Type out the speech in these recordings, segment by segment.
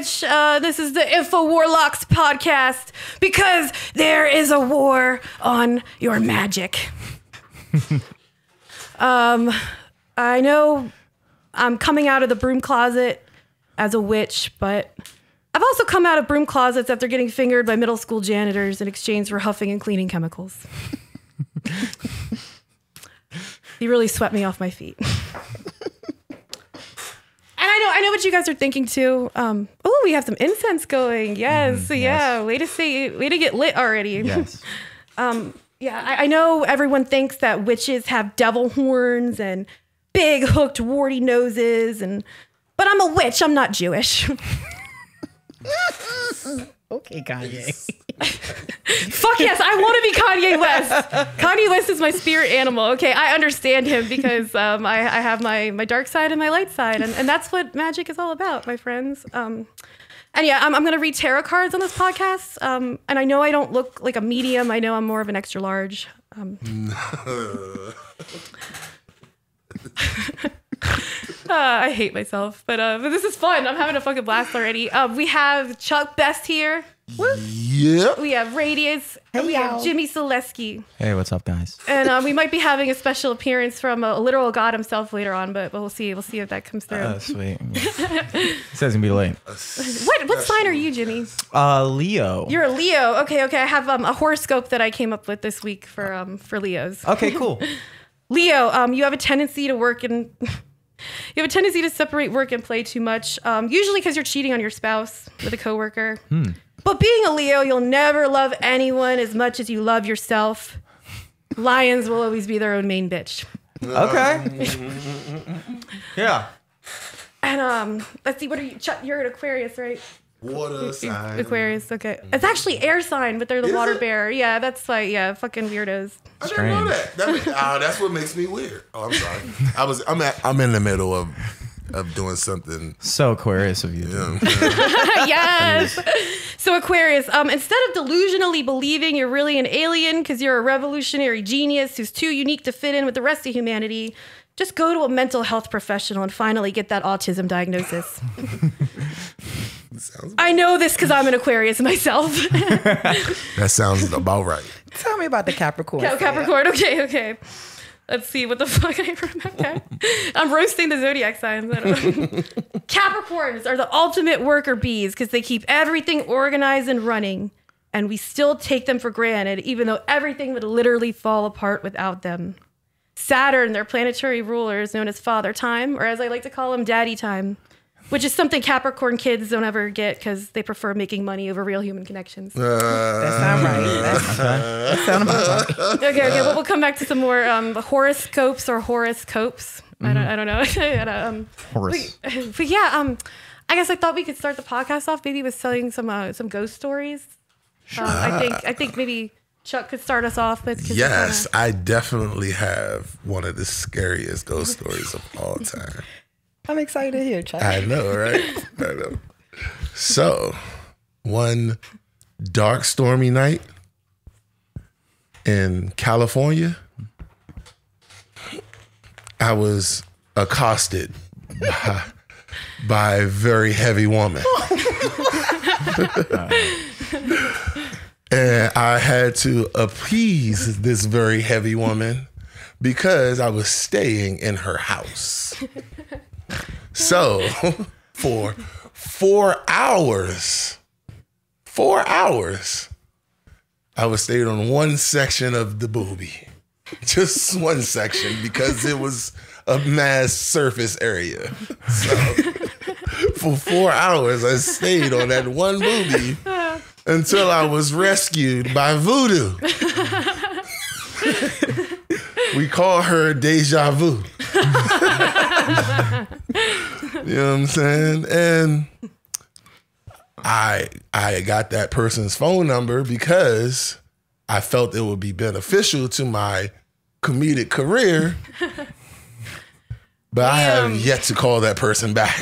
witch. Uh, this is the Info Warlocks podcast because there is a war on your magic. um, I know I'm coming out of the broom closet as a witch, but I've also come out of broom closets after getting fingered by middle school janitors in exchange for huffing and cleaning chemicals. you really swept me off my feet. And I know, I know what you guys are thinking too. Um, oh, we have some incense going. Yes, yeah. Way to say, way to get lit already. Yes. Yeah, I, I know everyone thinks that witches have devil horns and big hooked warty noses, and but I'm a witch. I'm not Jewish. Okay, Kanye. Fuck yes, I want to be Kanye West. Kanye West is my spirit animal. Okay, I understand him because um, I, I have my my dark side and my light side, and, and that's what magic is all about, my friends. Um, and yeah, I'm, I'm gonna read tarot cards on this podcast. Um, and I know I don't look like a medium. I know I'm more of an extra large. Um, Uh, I hate myself, but uh, but this is fun. I'm having a fucking blast already. Uh, we have Chuck Best here. Yep. We have Raydiant. and we have. Jimmy Solesky. Hey, what's up, guys? And uh, we might be having a special appearance from a literal god himself later on, but we'll see. We'll see if that comes through. Uh, sweet. It says gonna be late. what what sign are you, Jimmy? Uh, Leo. You're a Leo. Okay, okay. I have um, a horoscope that I came up with this week for um for Leos. okay, cool. Leo, um, you have a tendency to work in. You have a tendency to separate work and play too much. Um, usually because you're cheating on your spouse with a coworker. But being a Leo, you'll never love anyone as much as you love yourself. Lions will always be their own main bitch. Okay. yeah. And um, let's see, what are you? Chuck, you're an Aquarius, right? Water sign. Aquarius, okay. It's actually air sign, but they're the Is water it? bear. Yeah, that's like yeah, fucking weirdos. I didn't know that. that makes, oh, that's what makes me weird. Oh, I'm sorry. I was. I'm. At, I'm in the middle of of doing something. So Aquarius of you. You know what I'm saying? yes. So Aquarius, um, instead of delusionally believing you're really an alien because you're a revolutionary genius who's too unique to fit in with the rest of humanity, just go to a mental health professional and finally get that autism diagnosis. sounds, I know this because I'm an Aquarius myself. that sounds about right. Tell me about the Capricorn. Cap- Capricorn. Okay, okay. Let's see what the fuck I remember. I'm roasting the zodiac signs. I don't know. Capricorns are the ultimate worker bees because they keep everything organized and running, and we still take them for granted, even though everything would literally fall apart without them. Saturn, their planetary ruler, is known as Father Time, or as I like to call him, Daddy Time, which is something Capricorn kids don't ever get because they prefer making money over real human connections. That sound right. That's, that sound about right. okay, okay. Well, we'll come back to some more um, horoscopes or horoscopes. I don't, I don't know. And, um, Horus. but, but yeah, um, I guess I thought we could start the podcast off maybe with telling some uh, some ghost stories. Um, I think I think maybe Chuck could start us off with. 'cause Yes, it's, uh, I definitely have one of the scariest ghost stories of all time. I'm excited to hear, Chuck. I know, right? I know. So, one dark, stormy night in California, I was accosted by, by a very heavy woman. and I had to appease this very heavy woman because I was staying in her house. So, for four hours, four hours, I was staying on one section of the booby, just one section because it was a mass surface area. So, for four hours, I stayed on that one booby until I was rescued by Voodoo. we call her Deja Vu. you know what I'm saying? And I I got that person's phone number because I felt it would be beneficial to my comedic career. But I have yet to call that person back.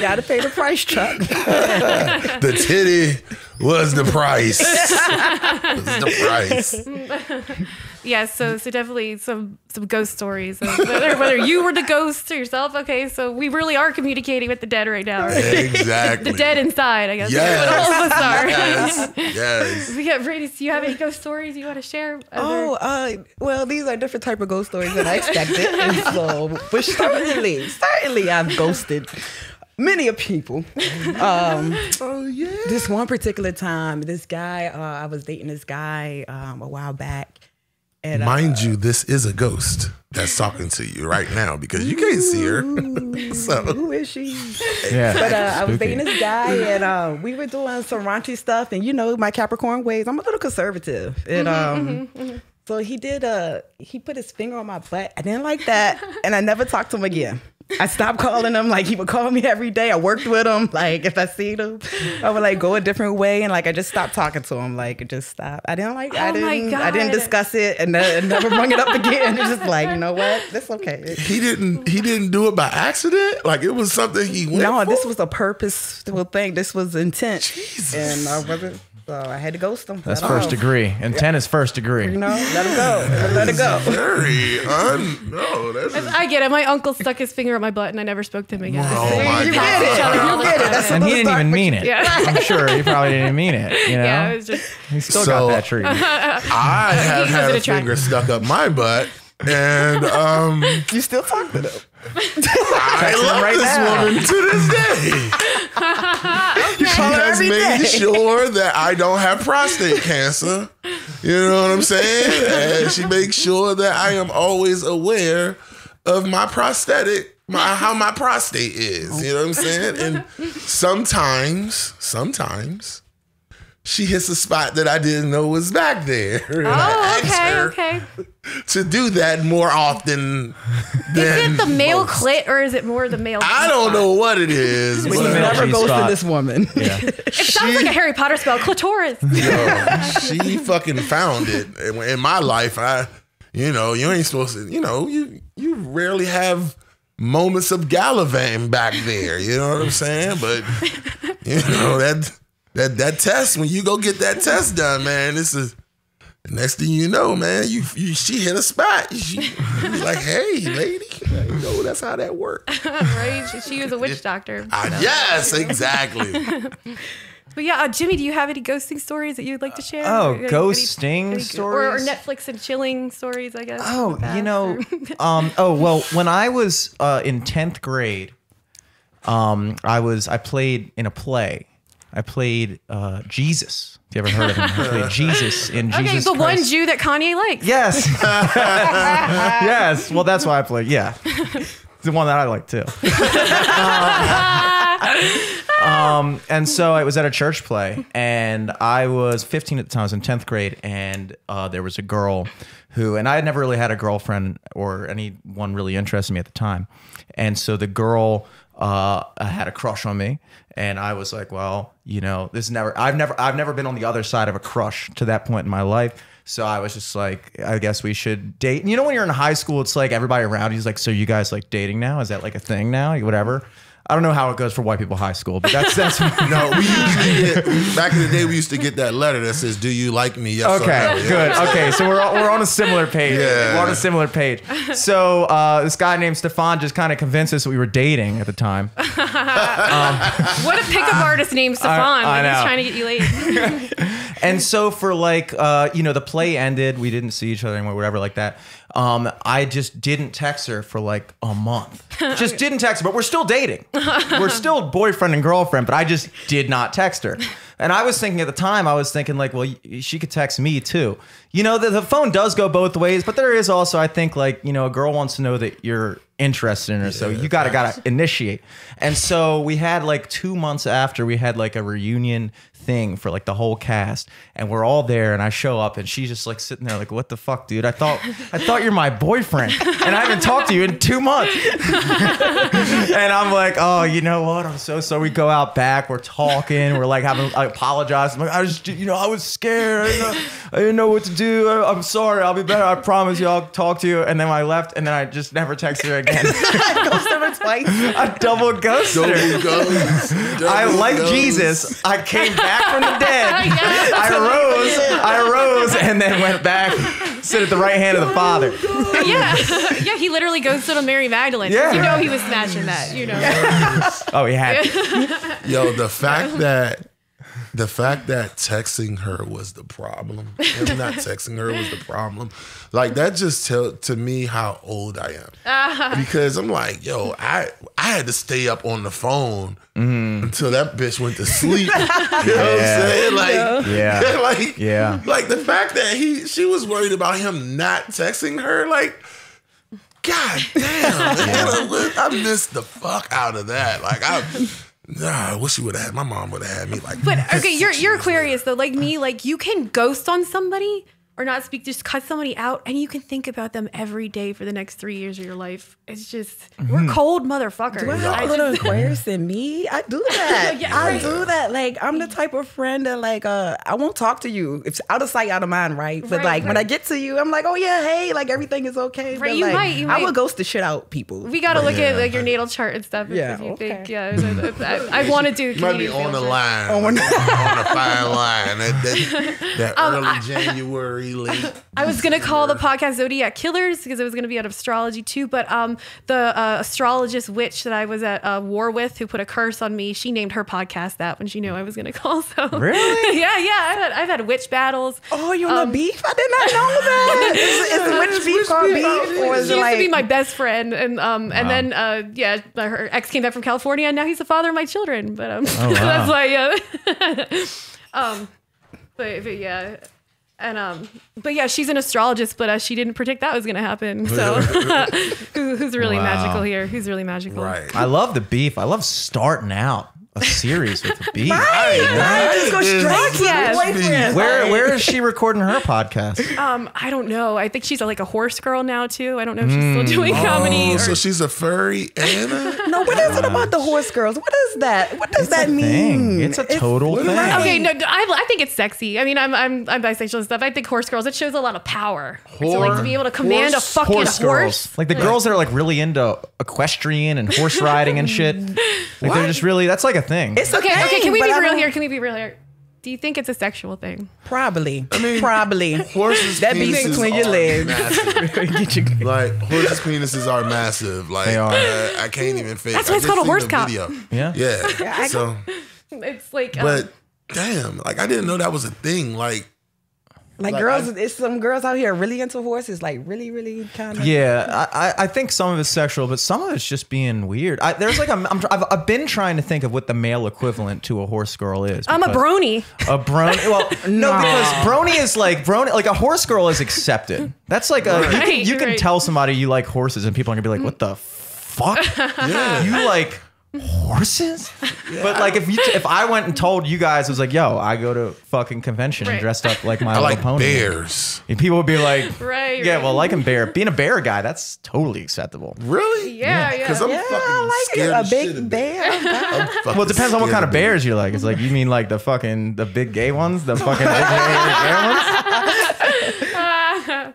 Gotta pay the price, Chuck. the titty was the price. was the price. Yes, so so definitely some some ghost stories. Whether, whether you were the ghost or yourself. Okay, so we really are communicating with the dead right now. right? Exactly. the dead inside, I guess. Yes. All of us are. Yes. Yes. We got Brady. Do you have any ghost stories you want to share? Oh, uh, well, these are different type of ghost stories than I expected. and so, but certainly, certainly, I've ghosted many of people. Um, Oh yeah. this one particular time, this guy, uh, I was dating this guy um, a while back, and uh, Mind you, this is a ghost that's talking to you right now because you can't see her. so who is she? Yeah. But uh, I was dating this guy, and uh, we were doing some raunchy stuff. And you know, my Capricorn ways, I'm a little conservative. And um, so he did. Uh, he put his finger on my butt. I didn't like that, and I never talked to him again. I stopped calling him. Like he would call me every day. I worked with him. Like if I see him, I would like go a different way, and like I just stopped talking to him. Like just stop. I didn't like. I Oh my didn't. I didn't discuss it, and ne- never bring it up again. It's just like you know what? That's okay. he didn't he didn't do it by accident. Like it was something he went. No, for? this was a purposeful thing. This was intent. Jesus. And I wasn't, so I had to ghost them. That's Let first him go. degree. Intent is first degree. You degree. know, let him go. Let it go. very un. No, that's just, I get it. My uncle stuck his finger up my butt, and I never spoke to him again. Oh my We God. passed each other You get it. That's And he didn't even mean it. Yeah. I'm sure he probably didn't mean it. You know, Yeah, it was just he still So- got that treatment. I have had was a finger stuck up my butt, and um, You still talk to them. I love right this now. woman to this day. She call has made day. sure that I don't have prostate cancer. You know what I'm saying? And she makes sure that I am always aware of my prosthetic, my how my prostate is. You know what I'm saying? And sometimes, sometimes. She hits a spot that I didn't know was back there. And I Oh, okay, her okay. to do that more often than Is it the male most. clit or is it more the male? I don't know what it is. But but- never G ghosted spot. this woman. Yeah. It sounds like a Harry Potter spell, clitoris. Yo, she fucking found it in my life. I, you know, you ain't supposed to. You know, you you rarely have moments of gallivant back there. You know what I'm saying? But you know that that that test when you go get that test done, man. This is. the Next thing you know, man, you, you she hit a spot. She, she was like, "Hey, lady, you know that's how that works." right? She, she was a witch doctor. Ah, yes, exactly. But yeah, uh, Jimmy, do you have any ghosting stories that you'd like to share? Oh, Any- any- ghosting any- Or, or? Netflix and chilling stories, I guess. Oh, you know, um, oh well, when I was uh, in tenth grade, um, I was I played in a play. I played uh, Jesus. If you ever heard of him, I played Jesus in okay, Jesus the one Jew that Kanye likes. Yes. yes. Well, that's why I played. Yeah. It's the one that I like too. um, and so I was at a church play, and I was 15 at the time. I was in 10th grade, and uh, there was a girl who, and I had never really had a girlfriend or anyone really interested in me at the time. And so the girl uh, had a crush on me, and I was like, well, you know, this never, I've never, I've never been on the other side of a crush to that point in my life. So I was just like, I guess we should date. And you know, when you're in high school, it's like everybody around you's like, so you guys like dating now? Is that like a thing now? Whatever. I don't know how it goes for white people high school, but that's that's No, we usually get back in the day. We used to get that letter that says, "Do you like me?" Yes or Okay, no. Yeah. good. Okay, so we're we're on a similar page. Yeah. We're on a similar page. So uh, this guy named Stefan just kind of convinced us that we were dating at the time. What a pickup artist named Stefan. I like he's trying to get you laid. And so for like, uh, you know, the play ended. We didn't see each other anymore, whatever, like that. Um, I just didn't text her for like a month. Just didn't text her, but we're still dating. We're still boyfriend and girlfriend, but I just did not text her. And I was thinking at the time, I was thinking like, well, y- she could text me too. You know, the, the phone does go both ways, but there is also, I think, like, you know, a girl wants to know that you're interested in her, so you gotta gotta initiate. And so we had like two months after we had like a reunion thing for like the whole cast, and we're all there, and I show up, and she's just like sitting there, like, "What the fuck, dude? I thought I thought you're my boyfriend, and I haven't talked to you in two months." and I'm like, "Oh, you know what? I'm so so." We go out back, we're talking, we're like having, I apologize. I'm like, I was, you know, I was scared. I didn't know, I didn't know what to do. I, I'm sorry. I'll be better. I promise you. I'll talk to you. And then I left, and then I just never texted her again. ghosted twice. I double ghosted her. Double goes. I like goes. Jesus. I came back from the dead. Yes. I rose. I rose and then went back. Sit at the right hand of the oh, Father. yeah, yeah. He literally goes to the Mary Magdalene. Yeah. You know he was smashing that. You know. Oh, he had. Yo, the fact that the fact that texting her was the problem, him not texting her was the problem, like that just tell to me how old I am. Uh-huh. Because I'm like, yo, I I had to stay up on the phone mm-hmm. until that bitch went to sleep. you know what I'm saying? Like, Yeah. like, Yeah. like the fact that he she was worried about him not texting her, like. God damn, man. I missed the fuck out of that. Like I, nah, I wish you would have had. My mom would have had me like. But okay, you're you're Aquarius though. Like me, like you can ghost on somebody or not speak, just cut somebody out, and you can think about them every day for the next three years of your life. It's just we're cold motherfuckers. Do I have I a little just- Aquarius in me? I do that. Yeah, I right. do that. Like I'm the type of friend that like uh I won't talk to you. It's out of sight, out of mind, right? But Right, like when. I get to you, I'm like, oh yeah, hey, like everything is okay. Right, But, you like, might- you I might- would ghost the shit out people. we got to look Yeah. at like your natal chart and stuff. if- Yeah, if you okay. think, yeah. I, I, want to do. You might be Canadian on the field trip. line, On on, the- the fine line. That, that, that Um, early I- January, late. I was gonna call the podcast Zodiac Killers because it was gonna be on astrology too. But um, the uh, astrologist witch that I was at uh, war with, who put a curse on me, she named her podcast that when she knew I was gonna call. So Really? yeah, yeah. I've had, I've had witch battles. Oh, you on Um, the beef? I did not know that. is, is witch beef called beef, or is She it used like? to be my best friend, and um, and then uh, yeah, her ex came back from California, and now he's the father of my children. But um, wow. that's why yeah, um, but, but yeah. And um, but yeah, she's an astrologist, but uh, she didn't predict that was gonna happen. So Who, who's really Wow. magical here? Who's really magical? Right. I love the beef. I love starting out a series with the beef. Right, right, just go It straight to the boyfriend. Where where is she recording her podcast? Um, I don't know. I think she's like a horse girl now too. I don't know if she's still doing comedy. Oh, or- so she's a furry and a No, what is it about the horse girls? What is that? What does It's that mean? thing. It's a total thing. Okay, no, I, I think it's sexy. I mean, I'm I'm I'm bisexual and stuff. I think horse girls. It shows a lot of power. so like to be able to command Horse- a fucking horse horse. Like the girls that are like really into equestrian and horse riding and shit. Like they're just really that's like a thing. It's a Okay, okay. Can we be real here? Can we be real here? Do you think it's a sexual thing? Probably. I mean, Probably. horses. That beats penises between your legs. Get your- Like horses' penises are massive. Like They are. uh, I can't even fake. That's why it's called a horse the cop. video. Yeah. Yeah. I- so, It's like, um, but damn, like I didn't know that was a thing. Like Like, Like, girls, I- it's some girls out here really into horses, like really, really kind of. Yeah, I, I- I think some of it's sexual, but some of it's just being weird. I, there's like a, I'm, I've, I've been trying to think of what the male equivalent to a horse girl is. I'm a because- brony. A brony. Well, no, because brony is like brony. Like a horse girl is accepted. That's like a you can, Right, you can right. tell somebody you like horses, and people are gonna be like, "What the fuck? yeah. You like horses?" But like if you if I went and told you guys, it was like, "Yo, I go to fucking convention and dressed up like my I little like pony." bears. And people would be like, Right, Yeah, right. well, liking bear, being a bear guy, that's totally acceptable. Really? Yeah, yeah. Because I'm Yeah, fucking I like scared it. A of shit big of bear. Well, it depends on what kind of of bears you like. It's like you mean like the fucking the big gay ones, the fucking big gay bear ones.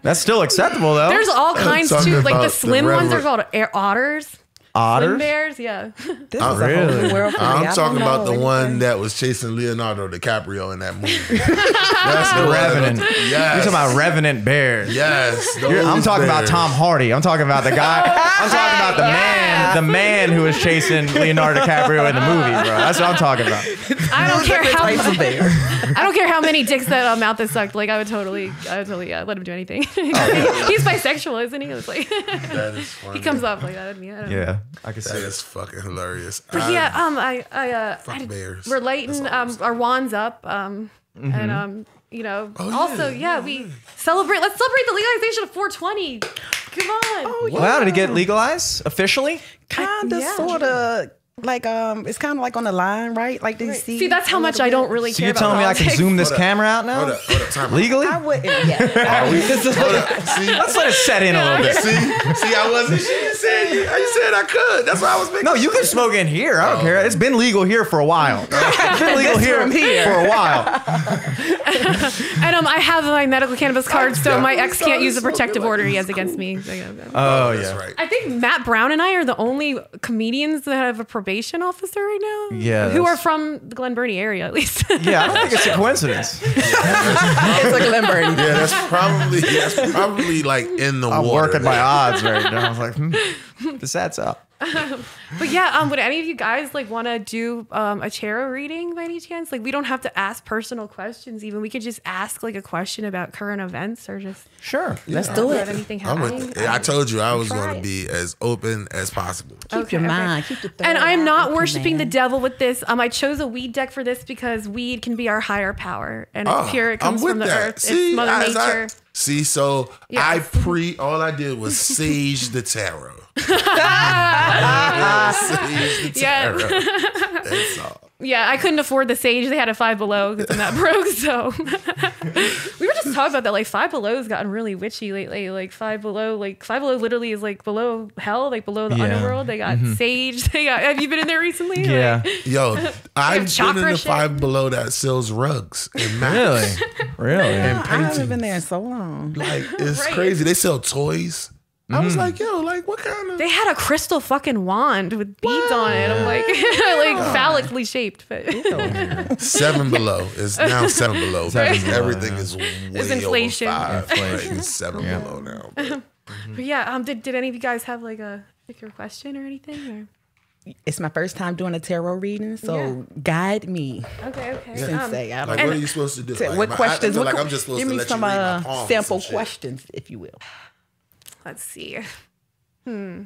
That's still acceptable though. There's all kinds too. Like about the the slim ones are called air otters. Slim otters. bears, yeah. This is a whole really? new world for me. I I'm don't talking about know the one that was chasing Leonardo DiCaprio in that movie. That's the, The. Revenant. Yes. You're talking about revenant bears. Yes. I'm those talking about. Tom Hardy. I'm talking about the guy. I'm talking about the man, the man who was chasing Leonardo DiCaprio in the movie, bro. That's what I'm talking about. I don't care how Types bear. I don't care how many dicks that uh, mouth is sucked. Like I would totally, I would totally yeah, let him do anything. He's bisexual, isn't he? It's like That is funny. he comes off like that. at me. I don't know. Yeah, I can see That it. is fucking hilarious. But yeah, um, I, I, uh, Fuck I- bears. we're lighting That's all I'm um our wands up, um, Mm-hmm. and um, you know, Oh, yeah, also yeah, we celebrate. Let's celebrate the legalization of 420. Come on. Oh, Wow, did it get legalized officially? Kind of, Yeah. sort of. Like um, it's kind of like on the line, right? Like do you see? See, that's how much little I don't really So care you're about telling me I can zoom this Hold camera out now Hold up, hold up, time legally? I wouldn't. Yeah. This is- Hold up. See, Let's let it set in a little bit. see, see, I wasn't. She said you. You said I could. That's why I was making. No, you can smoke in here. I don't Oh. care. It's been legal here for a while. It's been legal here, here. for a while. And um, I have my medical cannabis card, so my ex can't use the Sorry, protective sorry. order he has against me. Oh yeah. right. I think Matt Brown and I are the only comedians that have a pro- probation officer right now. Yeah, who are that's- from the Glen Burnie area at least. Yeah, I don't think it's a coincidence. it's like Glen Burnie. Yeah, that's probably that's probably like in the I'm water. working my odds right now. I was like, hmm, this adds up. But yeah, um, would any of you guys like want to do um, a tarot reading by any chance? Like, we don't have to ask personal questions. Even we could just ask like a question about current events or just Sure. Let's do it. anything I'm happening. with, I told you I was going to be as open as possible. Keep Okay, your okay. mind. Keep your and I'm not worshiping the devil with this. Um, I chose a weed deck for this because weed can be our higher power, and it's Oh, pure. It comes I'm with from the that. earth. See, it's Mother I- Nature. see, so Yes. I pre all I did was sage the tarot. Sage the Yeah. That's all. Yeah, I couldn't afford the sage. They had a five below because I'm not broke. So we were just talking about that. Like five below has gotten really witchy lately. Like five below, like five below literally is like below hell, like below the Yeah. underworld. They got mm-hmm. sage. They got. Have you been in there recently? Yeah. Like, Yo, I've been in the shit. five below that sells rugs and mats. Really? Really? And I haven't been paintings. there in so long. Like it's Right. crazy. They sell toys. I was like, yo, like what kind of they had a crystal fucking wand with beads on it. I'm like, like phallically shaped, but seven below is now seven below. Seven because below, Everything yeah. is way It's inflation. over five. Inflation. Right, it's seven below now. but- But yeah, um, did, did any of you guys have like a like a question or anything? It's my first time doing a tarot reading, so Yeah. guide me. Or? Okay, okay. Sensei. I don't Like, know. what are you supposed to do? Like, what my- I questions? feel what like que- I'm just supposed give to me let some you read my uh, palms and sample shit. questions, if you will. Let's see. Hmm.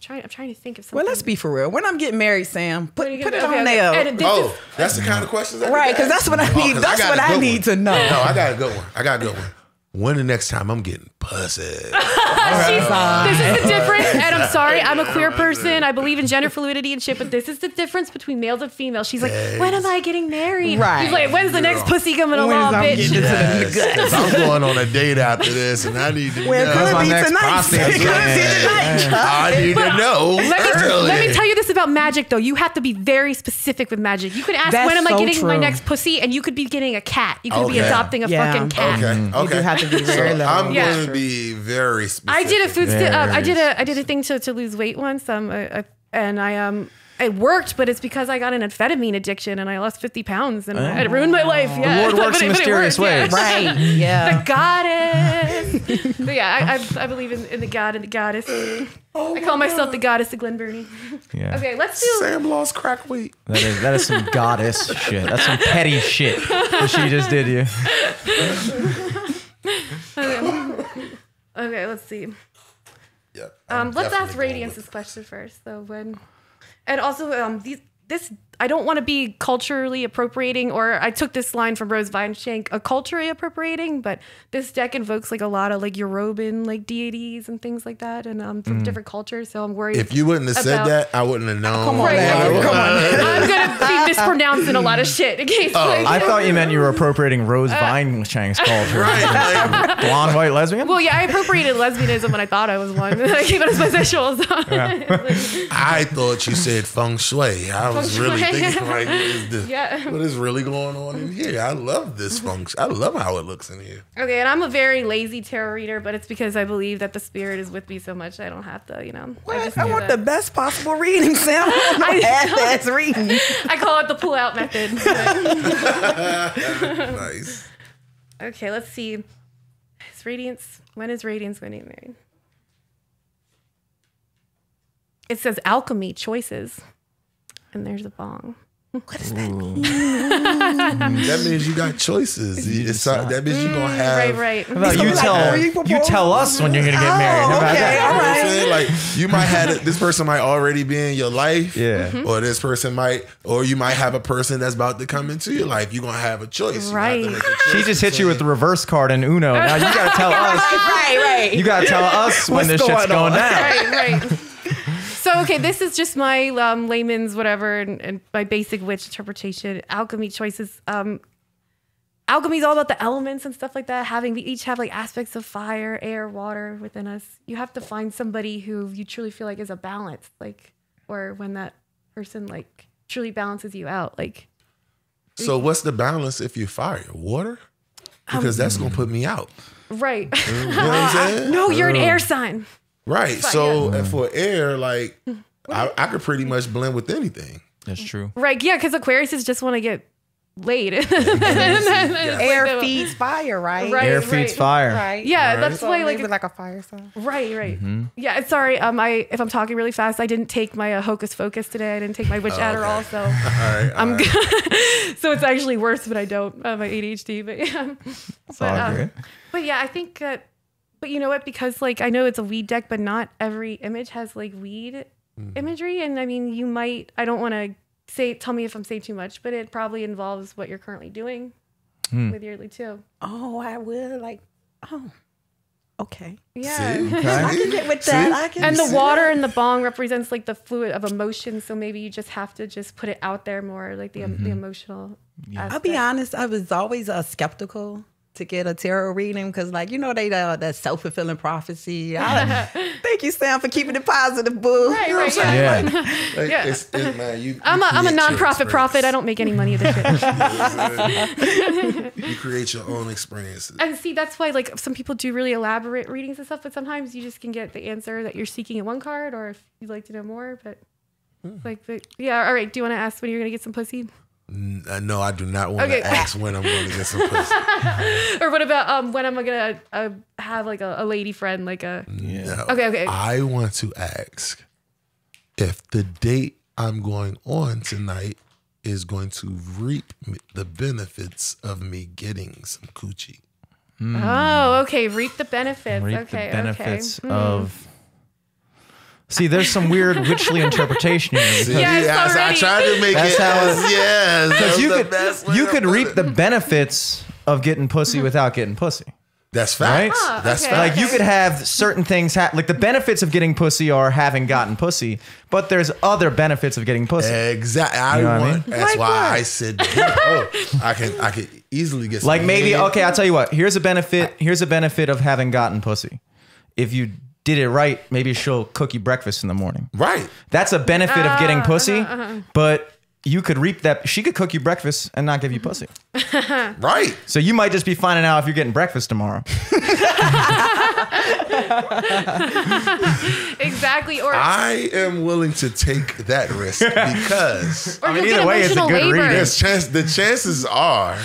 Trying, I'm trying to think of something. Well, let's be for real. When I'm getting married, Sam, put, What are you put it gonna- on okay, there. okay. And this Oh, is- that's the kind of questions. I Right, because that's what I need- 'cause that's got what I need one. to know. No, I got a good one. I got a good one. When the next time I'm getting pussy? This is the difference, and I'm sorry, I'm a queer person. I believe in gender fluidity and shit, but this is the difference between males and females. She's like, when am I getting married? Right. He's like, when's the next pussy coming When's along, I'm bitch? getting into the Yes, 'cause I'm going on a date after this, and I need to Well, it know. could my be next tonight. prostate could be tonight. I need to know. Let me, let me tell you this about magic, though. You have to be very specific with magic. You could ask, That's when am I so getting my next pussy? And you could be getting a cat. You could be adopting a Yeah. fucking cat. Okay, You okay. do have to be very so low. I'm Yeah. going to be very specific. I did a food. Sti- um, I did a. I did a thing to, to lose weight once. Um, I, I, and I um. It worked, but it's because I got an amphetamine addiction and I lost 50 pounds and it ruined my life. Yeah. Lord works in it- but it mysterious worked, yeah. ways. Right. Yeah. The goddess. but yeah, I, I, I believe in, in the god and the goddess. Oh I call myself the goddess of Glen Burnie. Yeah. Okay, let's do. Sam lost crack weight. That is that is some goddess shit. That's some petty shit that she just did you. Okay, let's see. Yeah. Um, let's definitely ask going Raydiant's with- question first, though. When, and also, um, these this I don't want to be culturally appropriating, or I took this line from Rose Vineshank, a culturally appropriating, but this deck invokes like a lot of like Yoruban like deities and things like that, and um, from different cultures. So I'm worried. If you wouldn't have said that, I wouldn't have known. Come on, Right. Come on. I'm gonna be mispronouncing a lot of shit in case. like, I thought you meant you were appropriating Rose Vineshank's culture. Right, like, Blonde white lesbian? well, yeah, I appropriated lesbianism when I thought I was one. I came out as bisexual. So. I thought you said feng shui. I was Feng really shui. thinking, like, what is this? Yeah. What is really going on in here? I love this mm-hmm. function. I love how it looks in here. Okay, and I'm a very lazy tarot reader, but it's because I believe that the spirit is with me so much I don't have to, you know. I, just I want that. the best possible reading, Sam. I half-ass reading. I call it the pull out method. Nice. okay, let's see. Is Raydiant when is Raydiant getting married? It says alchemy choices. And there's a bong. That That means you got choices. It's, uh, that means you're gonna have. right, right. How about you tell are you you tell us when you're gonna get married? How about okay, that? You know what I'm right. saying? Like you might have this person might already be in your life, Yeah. Mm-hmm. Or this person might, or you might have a person that's about to come into your life. You're gonna have a choice. You have to Right. a choice She just hit you with the reverse card in Uno. Now you gotta tell us. Right, right. You gotta tell us when What's this shit's going on? going down. right, right. So okay, this is just my um, layman's whatever and, and my basic witch interpretation. Alchemy choices. Um, alchemy is all about the elements and stuff like that. Having we each have like aspects of fire, air, water within us. You have to find somebody who you truly feel like is a balance, like or when that person like truly balances you out. Like So what's the balance if you fire water? Um, Because that's gonna put me out. right. You know what I'm saying? no, you're an air sign. Right. But, So and for air, like I, I could pretty much blend with anything. That's true. Right. Yeah, because Aquariuses just want to get laid. Air feeds fire, right? Right. Air feeds fire. Right. Yeah, Right. that's So why like maybe like a fire sign. right, right. Mm-hmm. Yeah, sorry. Um, I if I'm talking really fast, I didn't take my uh, Hocus Focus today. I didn't take my witch Adderall, so All right. all I'm right. good. so it's actually worse when I don't uh, my ADHD. But yeah, but, all um, good. but yeah, I think that. But you know what? Because like I know it's a weed deck, but not every image has like weed Mm-hmm. imagery, and I mean you might. I don't want to say. Tell me if I'm saying too much, but it probably involves what you're currently doing Hmm. with yearly too. Oh, I will like. Oh, okay. Yeah. See? I can get with that. I can. And the see water in the bong represents like the fluid of emotion, so maybe you just have to just put it out there more, like the the emotional. I'll be honest. I was always uh, skeptical to get a tarot reading because, like, you know, they uh, that self fulfilling prophecy. I, thank you, Sam, for keeping it positive, boo. Right, You know right, what I'm yeah. saying? Yeah. Like, Yeah. it's- it- man, you- I'm you a I'm a create your nonprofit prophet. I don't make any money of this shit. You create your own experiences. and see, that's why like some people do really elaborate readings and stuff, but sometimes you just can get the answer that you're seeking in one card, or if you'd like to know more. But like, but, yeah. All right. Do you want to ask when you're gonna get some pussy, no, I do not want Okay. to ask when I'm going to get some pussy. or what about um when am I gonna uh, have like a, a lady friend, like a No. Okay, okay. I want to ask if the date I'm going on tonight is going to reap the benefits of me getting some coochie. oh okay reap the benefits. Reap okay, the benefits okay. Hmm. of. See, there's some weird witchly interpretation here. See, because- Yes, I, I already. tried to make That's it. how as- it- yes, that Because was you the could best way you could reap it. the benefits of getting pussy without getting pussy. That's Right? facts. Ah, That's okay. facts. Like you could have certain things ha- like the benefits of getting pussy are having gotten pussy, but there's other benefits of getting pussy. Exactly. I You know what I want. mean? That's Like why what? I said, oh, I can. I could easily get. some Like maybe head. okay, I'll tell you what. Here's a benefit. Here's a benefit of having gotten pussy. If you did it right, maybe she'll cook you breakfast in the morning. Right. That's a benefit of getting Ah, pussy, uh-huh, but you could reap that. She could cook you breakfast and not give you pussy. Right. So you might just be finding out if you're getting breakfast tomorrow. exactly. Or I am willing to take that risk because or I mean, you'll get either way, it's a emotional good labor. reading. there's chance. The chances are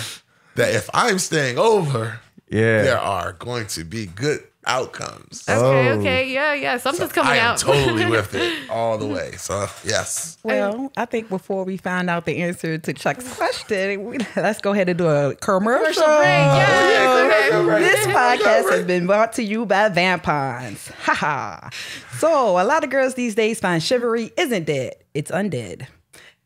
that if I'm staying over, Yeah. there are going to be good outcomes. Okay, Oh. okay, yeah, yeah. Something's I coming am out. totally with it all the way. So yes. Well, I think before we find out the answer to Chuck's question, we, let's go ahead and do a commercial. Commercial break. Oh, yes, okay. This podcast has been brought to you by Vampons. Haha. So, a lot of girls these days find chivalry isn't dead, it's undead.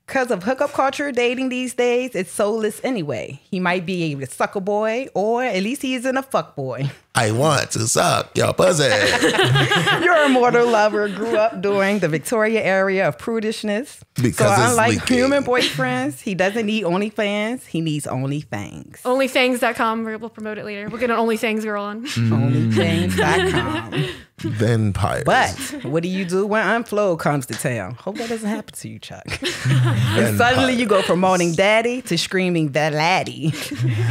Because of hookup culture dating these days, it's soulless anyway. He might be a sucker boy, or at least he isn't a fuck boy. I want to suck your pussy. Your immortal lover grew up during the Victorian era of prudishness. Because so, it's unlike leaking. human boyfriends, he doesn't need OnlyFans, he needs OnlyFangs. Onlyfangs.com. We'll promote it later. We'll get an OnlyFangs girl on. OnlyFans.com. Vampires. But what do you do when Aunt Flo comes to town? Hope that doesn't happen to you, Chuck. and suddenly you go from moaning daddy to screaming that laddie.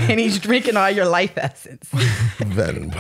and he's drinking all your life essence. vampires.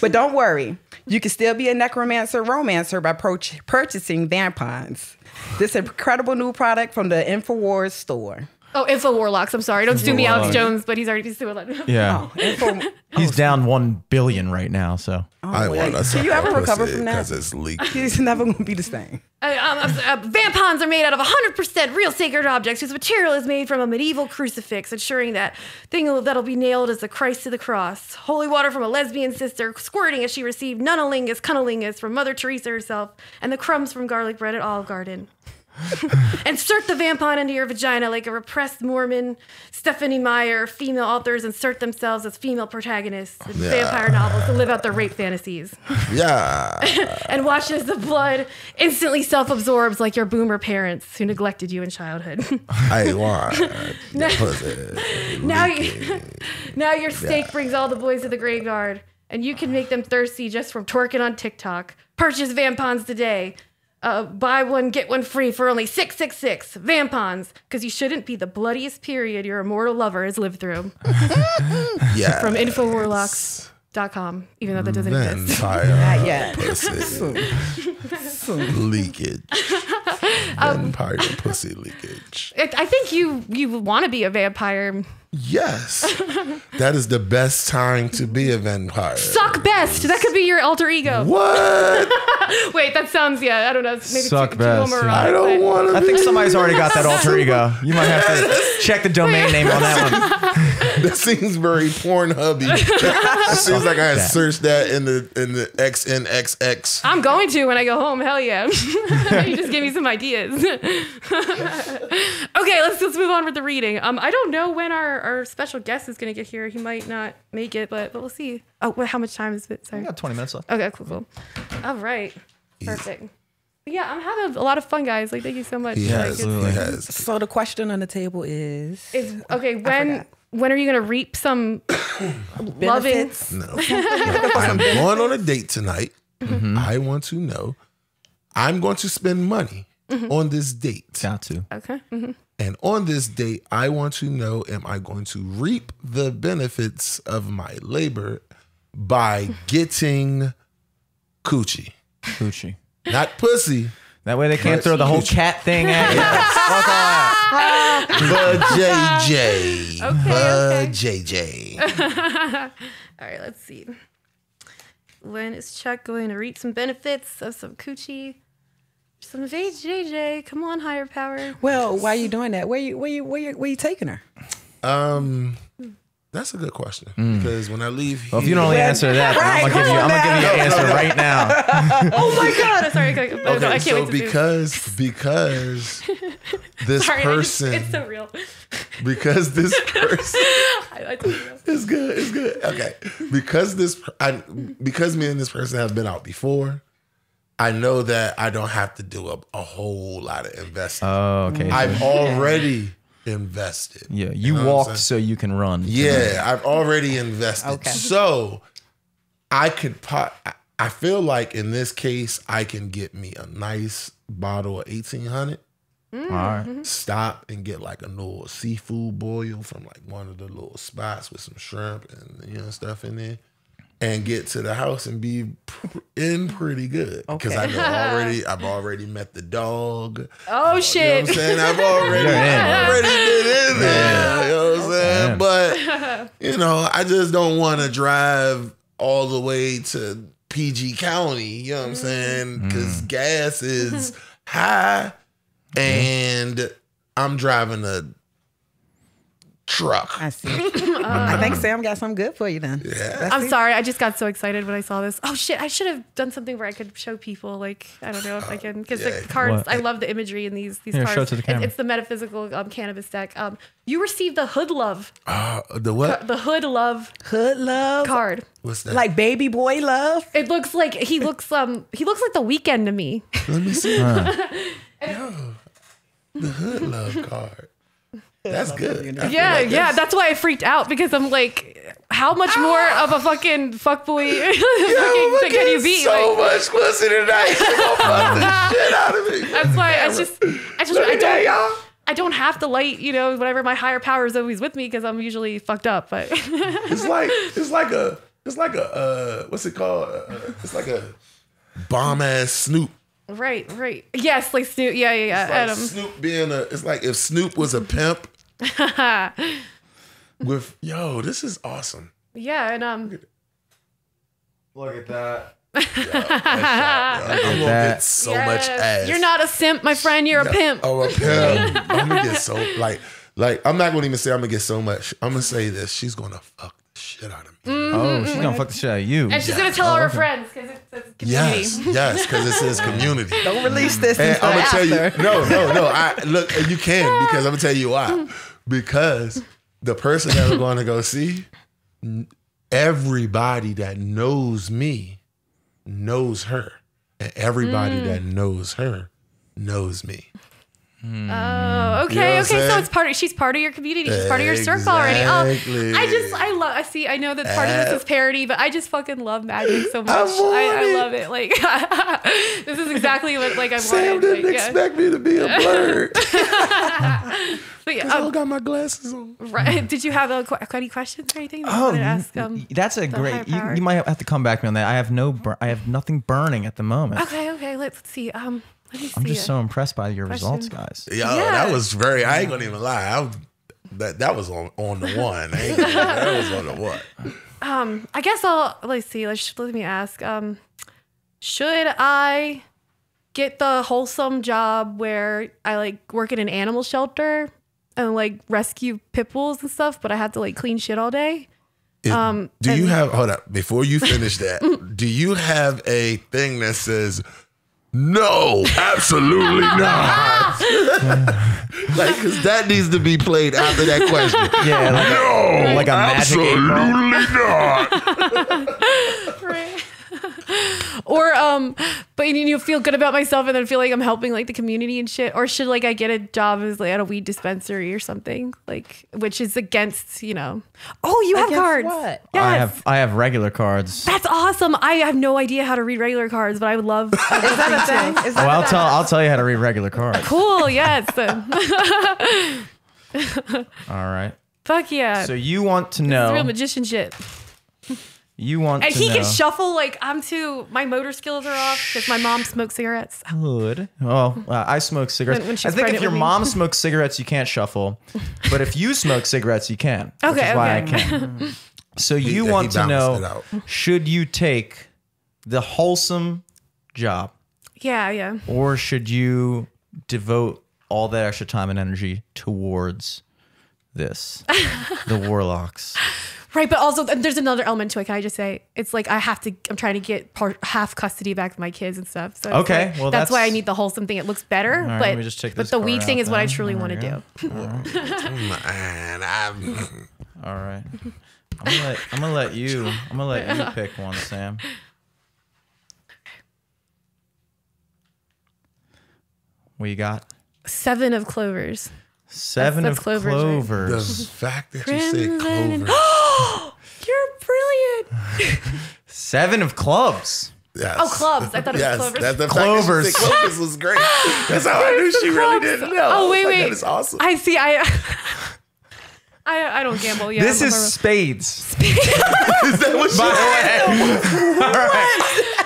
But don't worry, you can still be a necromancer romancer by pro- purchasing Vampons. This incredible new product from the InfoWars store. Oh, Info Warlocks. I'm sorry. Don't sue me, Alex Jones, but he's already sued. that. Yeah. Info- He's down one billion right now. So I want to Can you ever recover from that? Because it's leaking. He's never going to be the same. Uh, um, uh, Vampons are made out of 100% real sacred objects whose material is made from a medieval crucifix, ensuring that thing that'll be nailed is the Christ to the cross. Holy water from a lesbian sister, squirting as she received nunnalingus cunnilingus from Mother Teresa herself, and the crumbs from garlic bread at Olive Garden. insert the vampon into your vagina like a repressed Mormon. Stephenie Meyer, female authors insert themselves as female protagonists in Yeah. vampire novels to live out their rape fantasies. Yeah. and watch as the blood instantly self absorbs like your boomer parents who neglected you in childhood. I want pussy. now, you, now your steak brings all the boys to the graveyard, and you can make them thirsty just from twerking on TikTok. Purchase Vampons today. Uh, buy one, get one free for only 666 Vampons, because you shouldn't be the bloodiest period your immortal lover has lived through. Yeah. From InfoWarlocks.com, even though that doesn't exist. Vampire Not yet. pussy. Leakage. Vampire um, pussy leakage. I I think you you want to be a vampire. Yes, that is the best time to be a vampire. Suck best. That could be your alter ego. What? Wait, that sounds yeah. I don't know. Maybe Suck too, best, Too yeah. I don't want to. I think somebody's already got that alter ego. You might have to check the domain name on that one. That seems very Pornhubby. it seems like I had searched that in the in the XNXX. I'm going to when I go home. Hell yeah. you just gave me some ideas. okay, let's let's move on with the reading. Um, I don't know when our, our special guest is gonna get here. He might not make it, but but we'll see. Oh, wait, how much time is it? Sorry. We got 20 minutes left. Okay, cool, cool. All right, perfect. But yeah, I'm having a lot of fun, guys. Like, thank you so much. He like, has. it's- He has. So the question on the table is, Is okay. When forgot. When are you gonna reap some loving? benefits? No. I'm going on a date tonight. Mm-hmm. I want to know. I'm going to spend money on this date. Got to. Okay. mhm. And on this date, I want to know am I going to reap the benefits of my labor by getting coochie? Coochie. Not pussy, That way they can't throw the whole cat thing at you. Fuck all that. but JJ. Okay, but okay. JJ. All right, let's see. When is Chuck going to reap some benefits of some coochie? Some JJ. Come on, higher power. Well, why are you doing that? Where you where you where you where you taking her? Um, that's a good question mm. because when I leave, Well, if you here- don't only answer that, then I'm gonna give you. I'm gonna give you an answer right now. Oh my god! Sorry, okay, no, I can't so wait to see. because because this Sorry, I just- person it's so real. because this person I, I totally know. it's good it's good okay because this I because me and this person have been out before I know that I don't have to do a, a whole lot of investing Oh, okay. I've already invested yeah, you, know what walked so you can run. Yeah, I've already invested. Okay. So I could pot. I- I feel like in this case, I can get me a nice bottle of eighteen hundred. Mm. All right. Mm-hmm. Stop and get like a little seafood boil from like one of the little spots with some shrimp and you know stuff in there, and get to the house and be in pretty good because I know already I've already met the dog. Oh You know shit! what I'm saying? I've already, You're in. I've already been in there. You know what I'm saying? Yeah. But, you know, I just don't want to drive all the way to PG County. You know what I'm mm. saying? Mm. Because gas is high and I'm driving a truck. I see. I think Sam got something good for you then. Yeah. I'm sorry. I just got so excited when I saw this. Oh shit! I should have done something where I could show people. Like I don't know if I can because yeah. the cards. What? I love the imagery in these these Here, cards. show it to the It's- camera. It's, the metaphysical um, cannabis deck. Um, you received the Hood Love, Uh, the what? the Hood Love Hood love, card. What's that? like baby boy love. It looks like he looks um he looks like the Weeknd to me. Let me see. Yo, the hood love card. That's good. I Yeah, like yeah. That's why I freaked out because I'm like, how much more of a fucking fuckboy fucking can you be? So Like, much pussy tonight. She gonna fuck the shit out of me. that's why I just I just Look I don't y'all. I don't have to light, you know, whatever my higher power is always with me because I'm usually fucked up. But It's like it's like a it's like a uh, what's it called? Uh, it's like a bomb ass Snoop. Right, right, yes, like Snoop, yeah, yeah, yeah, It's like Adam. Snoop being a. It's like if Snoop was a pimp. with yo, this is awesome. yeah, and um, Look at that. I'm gonna that. get so yes, much ass. You're not a simp, my friend. You're a pimp. Oh, a pimp. I'm gonna get so like like I'm not gonna even say I'm gonna get so much. I'm gonna say this. She's gonna fuck the shit out of me. Oh, she's gonna fuck the shit out of you. And she's gonna tell all her friends because it's, it's community. Yes, yes, because it says community. Don't release this And I'm gonna tell after. you, no, no, no. I look, you can because I'm gonna tell you why. Because the person that we're going to go see, everybody that knows me knows her, and everybody Mm. that knows her knows me. Oh, okay, You know okay. So it's part of she's part of your community. She's part of your circle already. Oh, I just I love. I see. I know that part of this is parody, but I just fucking love magic so much. want I, I love it. Like this is exactly what like I'm. Sam wanted. didn't Like, yeah. expect me to be a blur. But yeah, I um, got my glasses on. right. Did you have a, any questions or anything? that Oh, to you- ask, um, that's a great. You, you might have to come back to me on that. I have no. Bur- I have nothing burning at the moment. Okay, okay. Let's see. Um, Let me I'm just it. so impressed by your Question. results, guys. Yo, Yeah. that was very. I ain't gonna even lie. I, that that was on on the one. I ain't gonna lie, that was on the one. Um, I guess I'll let's see. Let's let me ask. Um, should I get the wholesome job where I like work in an animal shelter and like rescue pit bulls and stuff, but I have to like clean shit all day? It- Um, do you have hold up before you finish that? do you have a thing that says no, absolutely not? like, because that needs to be played after that question. Yeah, like no, like a magic absolutely not. Right. or um, but you, you feel good about myself and then feel like I'm helping like the community and shit. Or should like I get a job as like at a weed dispensary or something like, which is against you know. Oh, you have Against cards. what? Yes. I have I have regular cards. That's awesome. I have no idea how to read regular cards, but I would love. Is that a thing? Is that Well, I'll a tell I'll tell you how to read regular cards. cool. Yes. All right. Fuck yeah. So you want to It's real magician shit. You want to And to he know? can shuffle like I'm too. My motor skills are off because my mom smokes cigarettes. Good. Well, uh, I smoke cigarettes. When- when I think if your with me. mom smokes cigarettes, you can't shuffle. But if you smoke cigarettes, you can. Okay. which Okay, is why I okay. can. So you he want to know: should you take the wholesome job, Yeah, yeah. or should you devote all that extra time and energy towards this, the warlocks? Right, but also th- there's another element to it. Can I just say it's like I have to. I'm trying to get part, half custody back of my kids and stuff. So Okay, like, well, that's, why I need the wholesome thing. It looks better, right, but let me just take but the card weed thing out is what I truly want to do. go. Man, I'm, All right. I'm gonna let I'm gonna let you I'm gonna let you pick one, Sam. What you got? Seven of clovers. Seven that's of clovers, right? the fact that you said Crimson. clover. You're brilliant. Seven of clubs. Yes. Oh, clubs. I thought it was yes, clovers. That, the Clovers. Fact that she said clovers was great. That's how I knew she really didn't know. Oh I wait, wait. That is awesome. I see. I. I, I don't gamble. Yeah, This is a- spades. is that what she By the way. All right.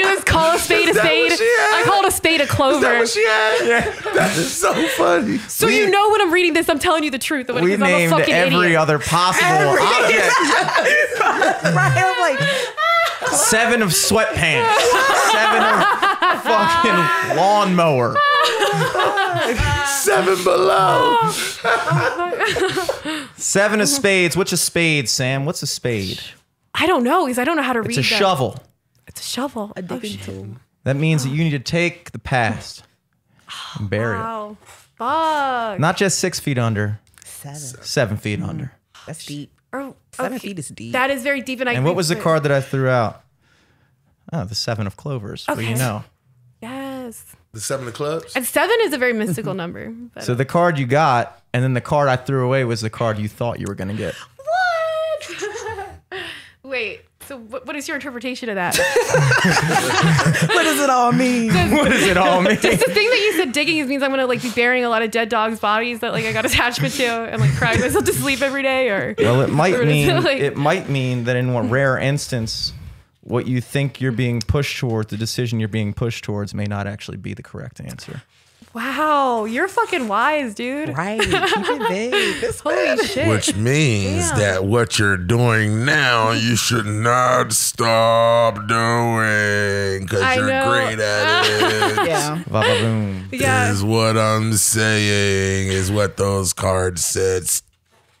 I look. You just call a spade a spade. she had? I called a spade a Is that clover. what she had? That is so funny. So you know when I'm reading this, I'm telling you the truth. We because I'm a named fucking every idiot. other possible object. right? I'm like, Seven of sweatpants. Seven of fucking lawnmower. Seven below. Seven of spades. What's a spade, Sam? What's a spade? I don't know because I don't know how to read. It's a that. shovel. It's a shovel. a Oh, digging shit. tool. That means that you need to take the past and bury it. Wow. Fuck. Not just six feet under, Seven. seven feet mm-hmm. under. That's deep. Oh, Seven okay. feet is deep. That is very deep. And I. And what was the card that I threw out? Oh, the seven of clovers. What do you know? Yes. The seven of clubs. And seven is a very mystical number. But So the card you got, and then the card I threw away was the card you thought you were going to get. what? Wait. So what, what is your interpretation of that? what does it all mean? what does it all mean? the thing that you said digging is means I'm gonna like be burying a lot of dead dogs' bodies that like I got attachment to and like crying myself to sleep every day or Well, it might Or is it mean like- it might mean that in one rare instance, what you think you're being pushed towards, the decision you're being pushed towards, may not actually be the correct answer. Wow, you're fucking wise, dude. Right. Keep it vague. This Holy shit. Which means Damn. that what you're doing now, you should not stop doing because you're know. great at it. Yeah. Va va boom. yeah, Is what I'm saying. Is what those cards said.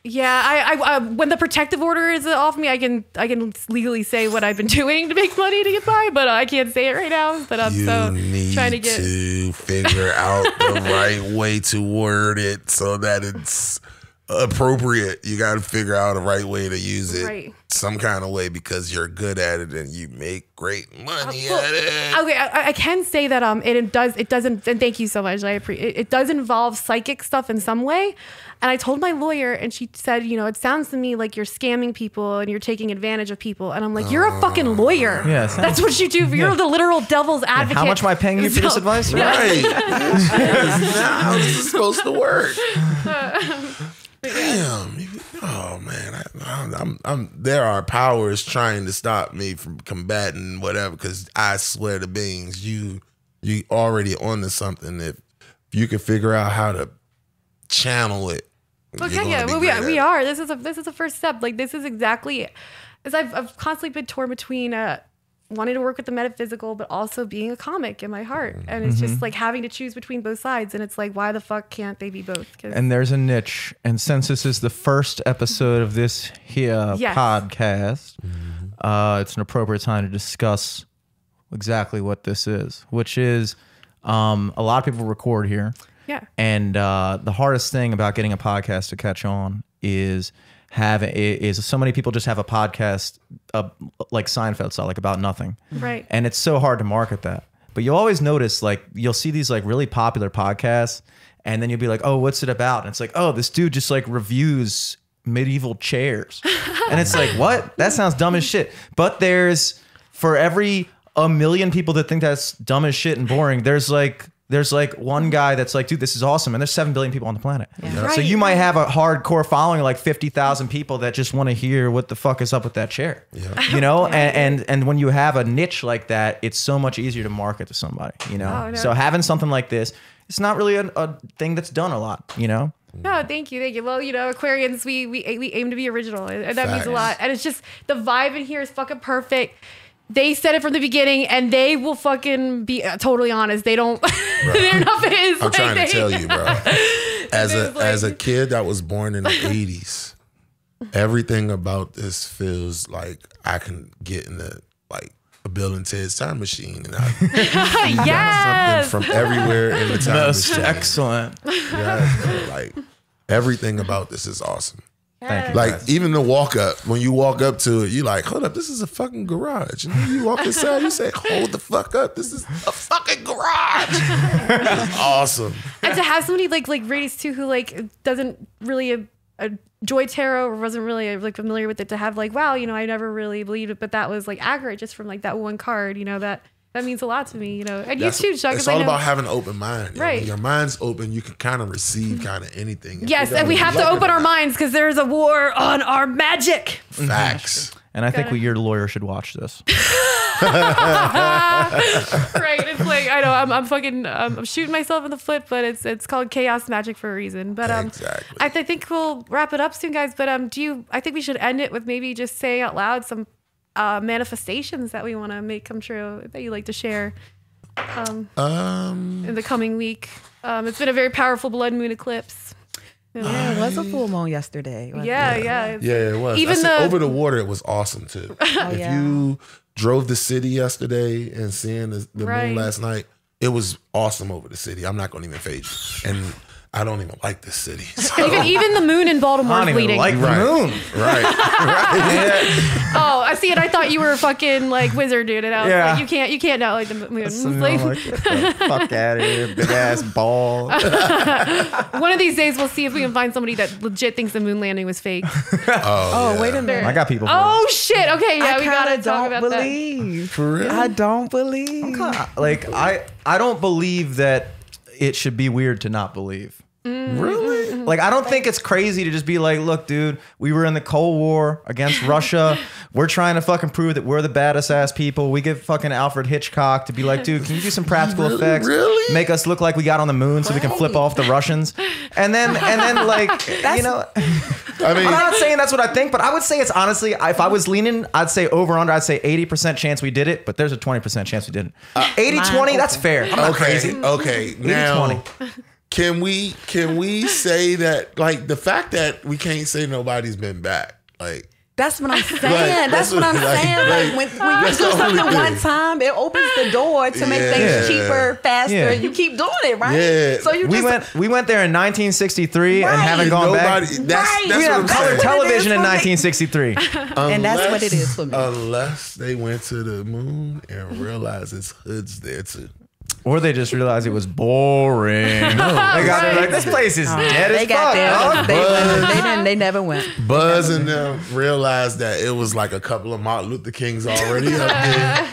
Yeah. I, I, I, when the protective order is off me, I can, I can legally say what I've been doing to make money to get by, but I can't say it right now. But I'm You so trying to, get to figure out the right way to word it so that it's appropriate. You got to figure out a right way to use it, Right. some kind of way, because you're good at it and you make great money Well, at it. Okay, I, I can say that um, it does. It doesn't. And thank you so much. I appreciate. It, it does involve psychic stuff in some way. And I told my lawyer, and she said, you know, it sounds to me like you're scamming people and you're taking advantage of people. And I'm like, you're a fucking oh. lawyer. Yeah, sounds- that's what you do. You're Yeah. the literal devil's advocate. How much am I paying you for this So- advice? Right. That's not this supposed to work. Damn. Oh man, I, I'm, I'm, I'm. There are powers trying to stop me from combating whatever. Because I swear to beings, you you already onto something. If you can figure out how to channel it. Okay, you're yeah, well, we are, we are. This is a this is a first step. Like this is exactly, as I've I've constantly been torn between uh wanting to work with the metaphysical, but also being a comic in my heart, and it's Mm-hmm. just like having to choose between both sides, and it's like why the fuck can't they be both? and there's a niche. And since this is the first episode of this here Yes. podcast, uh, it's an appropriate time to discuss exactly what this is, which is um, a lot of people record here. yeah, And uh, the hardest thing about getting a podcast to catch on is have is so many people just have a podcast uh, like Seinfeld style, like about nothing, Right. And it's so hard to market that. But you'll always notice like you'll see these like really popular podcasts, and then you'll be like, oh, what's it about? And it's like, oh, this dude just like reviews medieval chairs, and it's like, what? That sounds dumb as shit. But there's for every a million people that think that's dumb as shit and boring, there's like there's like one guy that's like, dude, this is awesome, and there's seven billion people on the planet. So Right, you might have a hardcore following, like fifty thousand people that just want to hear what the fuck is up with that chair. You know, and, and and when you have a niche like that, it's so much easier to market to somebody. You know, Oh, no. so having something like this, it's not really a, a thing that's done a lot. You know, mm. No, thank you, thank you. Well, you know, Aquarians, we we we aim to be original, and and that means a lot. And it's just the vibe in here is fucking perfect. They said it from the beginning, and they will fucking be uh, totally honest. They don't. they're not is. I'm trying to tell you, bro. As a like- as a kid that was born in the 80s, everything about this feels like I can get in the like a Bill and Ted's time machine and I yes. something from everywhere in the time most machine. excellent. Yeah, like everything about this is awesome. Thank you. Like even the walk up, when you walk up to it, you like, hold up, this is a fucking garage. And then you walk inside, you say, hold the fuck up, this is a fucking garage. It's awesome. and to have somebody like like Raydiant too, who like doesn't really uh, enjoy tarot or wasn't really like familiar with it, to have like, wow, you know, I never really believed it, but that was like accurate just from like that one card. You know that that means a lot to me. You know, and That's- you too, Chuck. It's all about having an open mind. Right. When your mind's open, you can kind of receive kind of anything. Yes, and we have to open our minds because there's a war on our magic. Facts. And I think Gotta- we, your lawyer should watch this. right? It's like I know I'm, I'm fucking um, I'm shooting myself in the foot, but it's it's called chaos magic for a reason. But um, Exactly. I, th- think we'll wrap it up soon, guys. But um, do you? I think we should end it with maybe just saying out loud some uh, manifestations that we want to make come true that you like to share Um, in the coming week. Um, it's been a very powerful blood moon eclipse. Yeah, it was a full moon yesterday. Yeah, it? yeah, it's- yeah, it was. Even Even the- over the water, it was awesome too. if Oh, yeah. you drove the city yesterday and seeing the, the Right. moon last night, it was awesome over the city. I'm not going to even fade you, and I don't even like this city. So. Even even the moon in Baltimore I is don't even bleeding. like the Right. moon. right, right. oh, I see it. I thought you were a fucking like wizard, dude. And I was Yeah. like, you can't you can't not like the moon. It's like- fuck out of here, big ass ball. One of these days, we'll see if we can find somebody that legit thinks the moon landing was fake. Oh, oh wait a minute. I got people. For oh shit! Okay, yeah, I we gotta kinda talk don't about that. believe. For real? I don't believe. it. like I, I don't believe that it should be weird to not believe. Mm-hmm. really? Like I don't think it's crazy to just be like, look, dude, we were in the Cold War against Russia. We're trying to fucking prove that we're the baddest ass people. We get fucking Alfred Hitchcock to be like, dude, can you do some practical Really? effects? Really? Make us look like we got on the moon so we can flip off the Russians. And then and then like you know I mean, I'm not saying that's what I think, but I would say it's honestly, if I was leaning, I'd say over under, I'd say 80% chance we did it, but there's a 20% chance we didn't. Uh, 80 20, that's fair. I'm not okay, crazy. okay. Now, 20. Can we can we say that like the fact that we can't say nobody's been back, like That's what I'm saying. Like, that's, that's what I'm like- saying. Like, like, when, when you do something one time, it opens the door to make Yeah. things cheaper, faster. Yeah. You keep doing it, right? Yeah. So you We just went we went there in 1963 and haven't gone nobody. back. That's Right. that's We what have color saying. television in What it is 1963. and that's what it is for me. Unless they went to the moon and realized it's hoods there too. Or they just realized it was boring. they got there like, this place is dead Oh, they as got fuck. there. dog." They, went, they didn't. They never went. Buzz and them realized that it was like a couple of Martin Luther Kings already up there.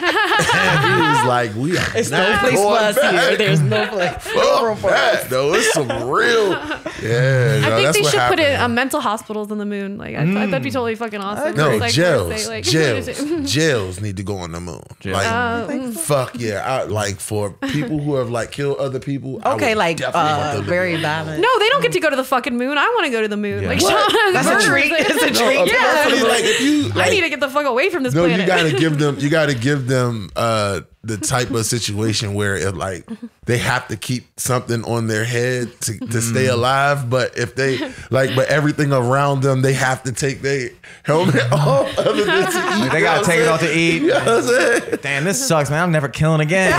and he was like, "We are It's no not place for going us back. here. There's no place. No Fuck for that, though. It's some real. Yeah, I think that's they what should put happened. it um, mental hospitals on the moon. Like I thought that'd be totally fucking awesome. No, like, jails, say, like- jails, jails need to go on the moon. Like, Uh, fuck yeah! I, like for people who have like killed other people. I Okay, would like definitely want uh, them very be on the moon. violent. no, they don't get to go to the fucking moon. I want to go to the moon. Like, What? Sean- That's a treat. It's a No, treat. apparently, like if you, like, I need to get the fuck away from this no, planet. you gotta give them. You gotta give them uh the type of situation where it like they have to keep something on their head to, to stay Mm. alive. But if they like, but everything around them, they have to take their helmet off other than to eat. Like, they gotta take it off to eat. You know what I'm? Damn, this sucks, man. I'm never killing again.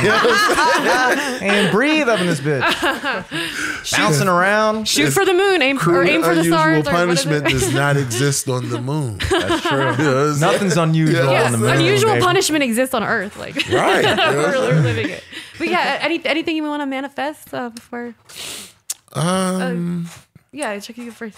and breathe up in this bitch. Bouncing around. Shoot for the moon, aim or aim for the unusual stars. or what is punishment does not exist on the moon. That's true. You know what I'm saying? Nothing's unusual Yeah, on the moon. Unusual baby. punishment exists on Earth. Like Right. You know what I'm we're, we're living it. But yeah, any, anything you want to manifest uh, before? Um, Yeah, I check you first.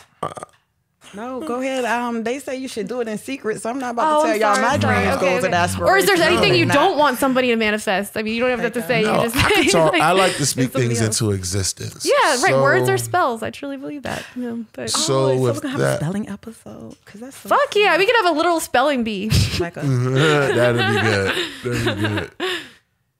No, go ahead. Um, they say you should do it in secret, so I'm not about Oh, to I'm tell y'all my sorry. dreams, Okay, goals, okay. and aspirations. Or is there anything No, you they don't want somebody to manifest? I mean, you don't have to say. no, you just I, can talk, I like to speak things else. into existence. Yeah, right. So- Words are spells. I truly believe that. Yeah, but So Oh, so with we're gonna have a spelling episode because that's so fuck yeah, we could have a literal spelling bee. like a, that'd be good. That'd be good.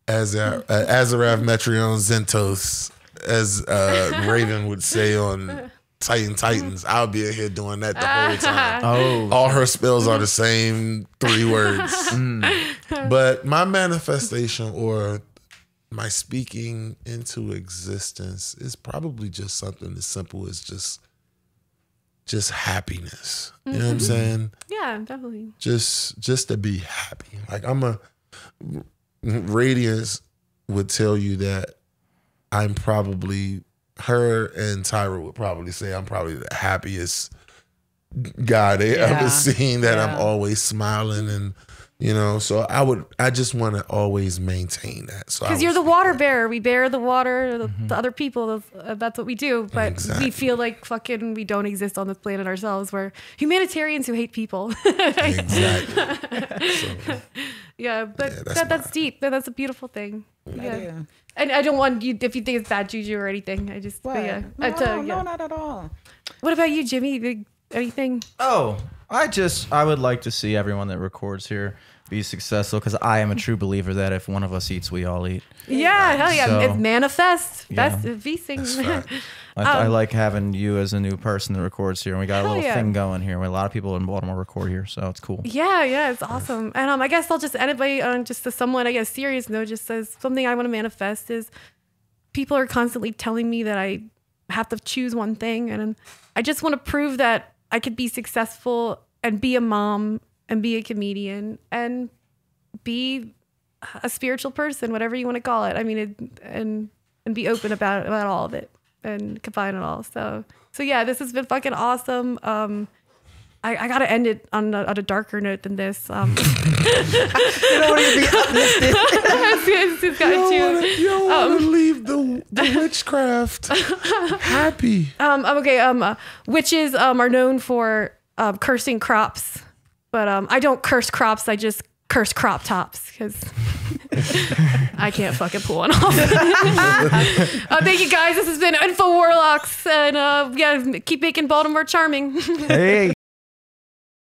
As uh, Azarath Metrion Zinthos, as uh, Raven would say on Titan mm-hmm. Titans, I'll be in here doing that the whole time. Oh, All her spells are the mm-hmm. same three words. Mm. But my manifestation or my speaking into existence is probably just something as simple as just just happiness. You know what I'm mm-hmm. saying? yeah, definitely. Just just to be happy. Like I'm a Raydiant's would tell you that I'm probably her and Tyra would probably say I'm probably the happiest guy they Yeah. ever seen that I'm always smiling and you know so I would I just want to always maintain that so Because you're the water that. bearer. We bear the water, the, the other people. Uh, that's what we do. But Exactly. we feel like fucking we don't exist on this planet ourselves. We're humanitarians who hate people. exactly so, yeah, but Yeah, that's that, that's deep. That's a beautiful thing. Yeah. Yeah. And I don't want you if you think it's bad juju or anything. I just but What? yeah. No, Uh, to- yeah. no, not at all. What about you, Jimmy? Anything? Oh, I just I would like to see everyone that records here be successful because I am a true believer that if one of us eats, we all eat. Yeah, hell yeah. So- it's manifest. Yeah. That's V-sing. I, I like having you as a new person that records here, and we got a Um, little yeah. thing going here. A lot of people in Baltimore record here, so it's cool. Yeah, yeah, it's awesome. And um, I guess I'll just end it by um, just a somewhat, I guess, serious note. Just says something I want to manifest is people are constantly telling me that I have to choose one thing, and I just want to prove that I could be successful and be a mom and be a comedian and be a spiritual person, whatever you want to call it. I mean, it, and and be open about about all of it and combine it all. So so yeah, this has been fucking awesome. Um, I, I gotta end it on a, on a darker note than this. Um, You don't want to be uplifted. it's, it's you don't to- wanna- you don't Um, want to leave the, the witchcraft happy Um, okay. Um, uh, witches um are known for um, cursing crops, but um, I don't curse crops. I just curse crop tops because I can't fucking pull one off. uh, thank you guys. This has been InfoWarlocks, and uh, yeah, keep making Baltimore charming. Hey.